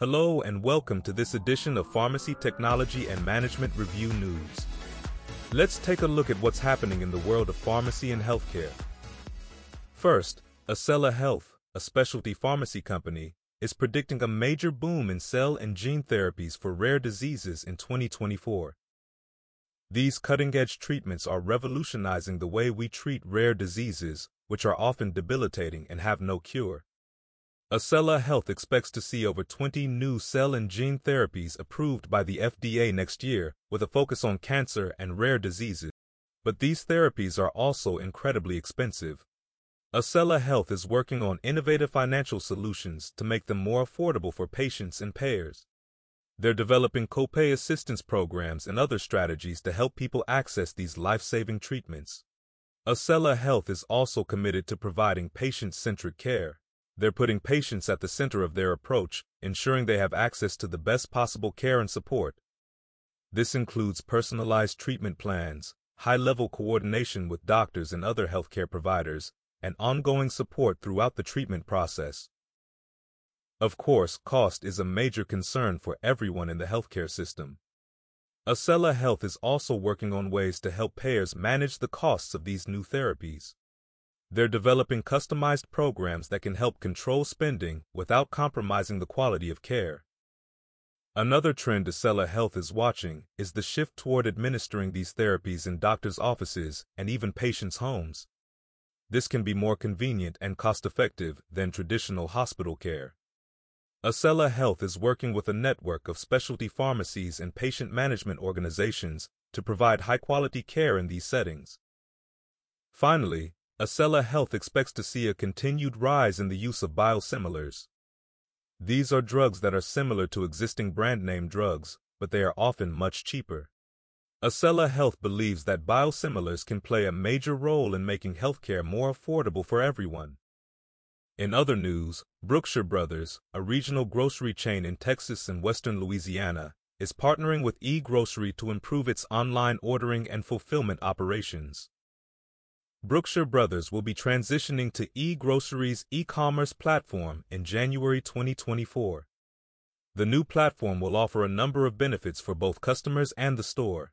Hello and welcome to this edition of Pharmacy Technology and Management Review News. Let's take a look at what's happening in the world of pharmacy and healthcare. First, AscellaHealth, a specialty pharmacy company, is predicting a major boom in cell and gene therapies for rare diseases in 2024. These cutting-edge treatments are revolutionizing the way we treat rare diseases, which are often debilitating and have no cure. AscellaHealth expects to see over 20 new cell and gene therapies approved by the FDA next year, with a focus on cancer and rare diseases. But these therapies are also incredibly expensive. AscellaHealth is working on innovative financial solutions to make them more affordable for patients and payers. They're developing copay assistance programs and other strategies to help people access these life-saving treatments. AscellaHealth is also committed to providing patient-centric care. They're putting patients at the center of their approach, ensuring they have access to the best possible care and support. This includes personalized treatment plans, high-level coordination with doctors and other healthcare providers, and ongoing support throughout the treatment process. Of course, cost is a major concern for everyone in the healthcare system. AscellaHealth is also working on ways to help payers manage the costs of these new therapies. They're developing customized programs that can help control spending without compromising the quality of care. Another trend AscellaHealth is watching is the shift toward administering these therapies in doctors' offices and even patients' homes. This can be more convenient and cost-effective than traditional hospital care. AscellaHealth is working with a network of specialty pharmacies and patient management organizations to provide high-quality care in these settings. Finally, AscellaHealth expects to see a continued rise in the use of biosimilars. These are drugs that are similar to existing brand name drugs, but they are often much cheaper. AscellaHealth believes that biosimilars can play a major role in making healthcare more affordable for everyone. In other news, Brookshire Brothers, a regional grocery chain in Texas and western Louisiana, is partnering with eGrowcery to improve its online ordering and fulfillment operations. Brookshire Brothers will be transitioning to eGrowcery's e-commerce platform in January 2024. The new platform will offer a number of benefits for both customers and the store.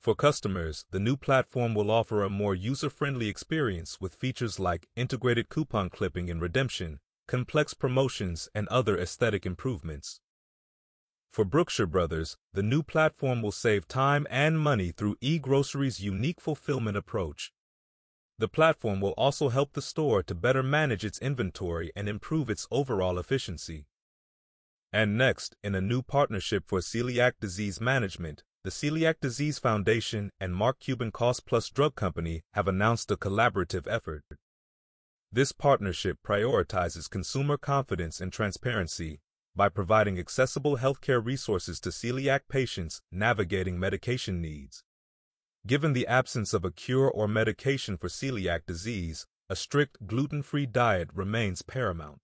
For customers, the new platform will offer a more user-friendly experience with features like integrated coupon clipping and redemption, complex promotions, and other aesthetic improvements. For Brookshire Brothers, the new platform will save time and money through eGrowcery's unique fulfillment approach. The platform will also help the store to better manage its inventory and improve its overall efficiency. And next, in a new partnership for celiac disease management, the Celiac Disease Foundation and Mark Cuban Cost Plus Drug Company have announced a collaborative effort. This partnership prioritizes consumer confidence and transparency by providing accessible healthcare resources to celiac patients navigating medication needs. Given the absence of a cure or medication for celiac disease, a strict gluten-free diet remains paramount.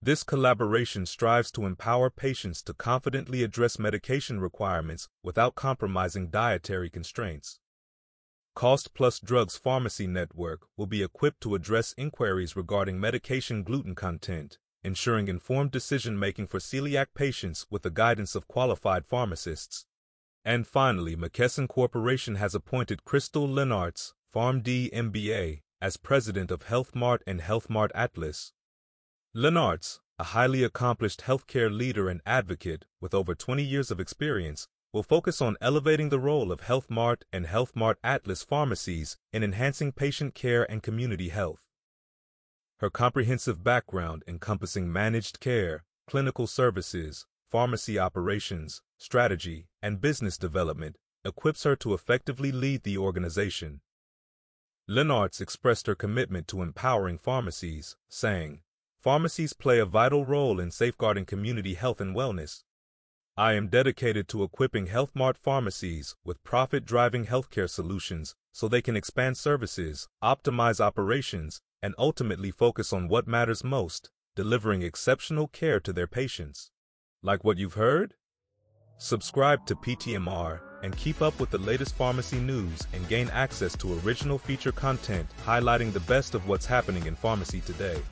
This collaboration strives to empower patients to confidently address medication requirements without compromising dietary constraints. Cost Plus Drugs Pharmacy Network will be equipped to address inquiries regarding medication gluten content, ensuring informed decision-making for celiac patients with the guidance of qualified pharmacists. And finally, McKesson Corporation has appointed Crystal Lennartz, PharmD MBA, as president of HealthMart and HealthMart Atlas. Lennartz, a highly accomplished healthcare leader and advocate with over 20 years of experience, will focus on elevating the role of HealthMart and HealthMart Atlas pharmacies in enhancing patient care and community health. Her comprehensive background encompassing managed care, clinical services, pharmacy operations, strategy, and business development equips her to effectively lead the organization. Lennartz expressed her commitment to empowering pharmacies, saying, Pharmacies play a vital role in safeguarding community health and wellness. I am dedicated to equipping HealthMart pharmacies with profit-driving healthcare solutions so they can expand services, optimize operations, and ultimately focus on what matters most, delivering exceptional care to their patients. Like what you've heard? Subscribe to PTMR and keep up with the latest pharmacy news and gain access to original feature content highlighting the best of what's happening in pharmacy today.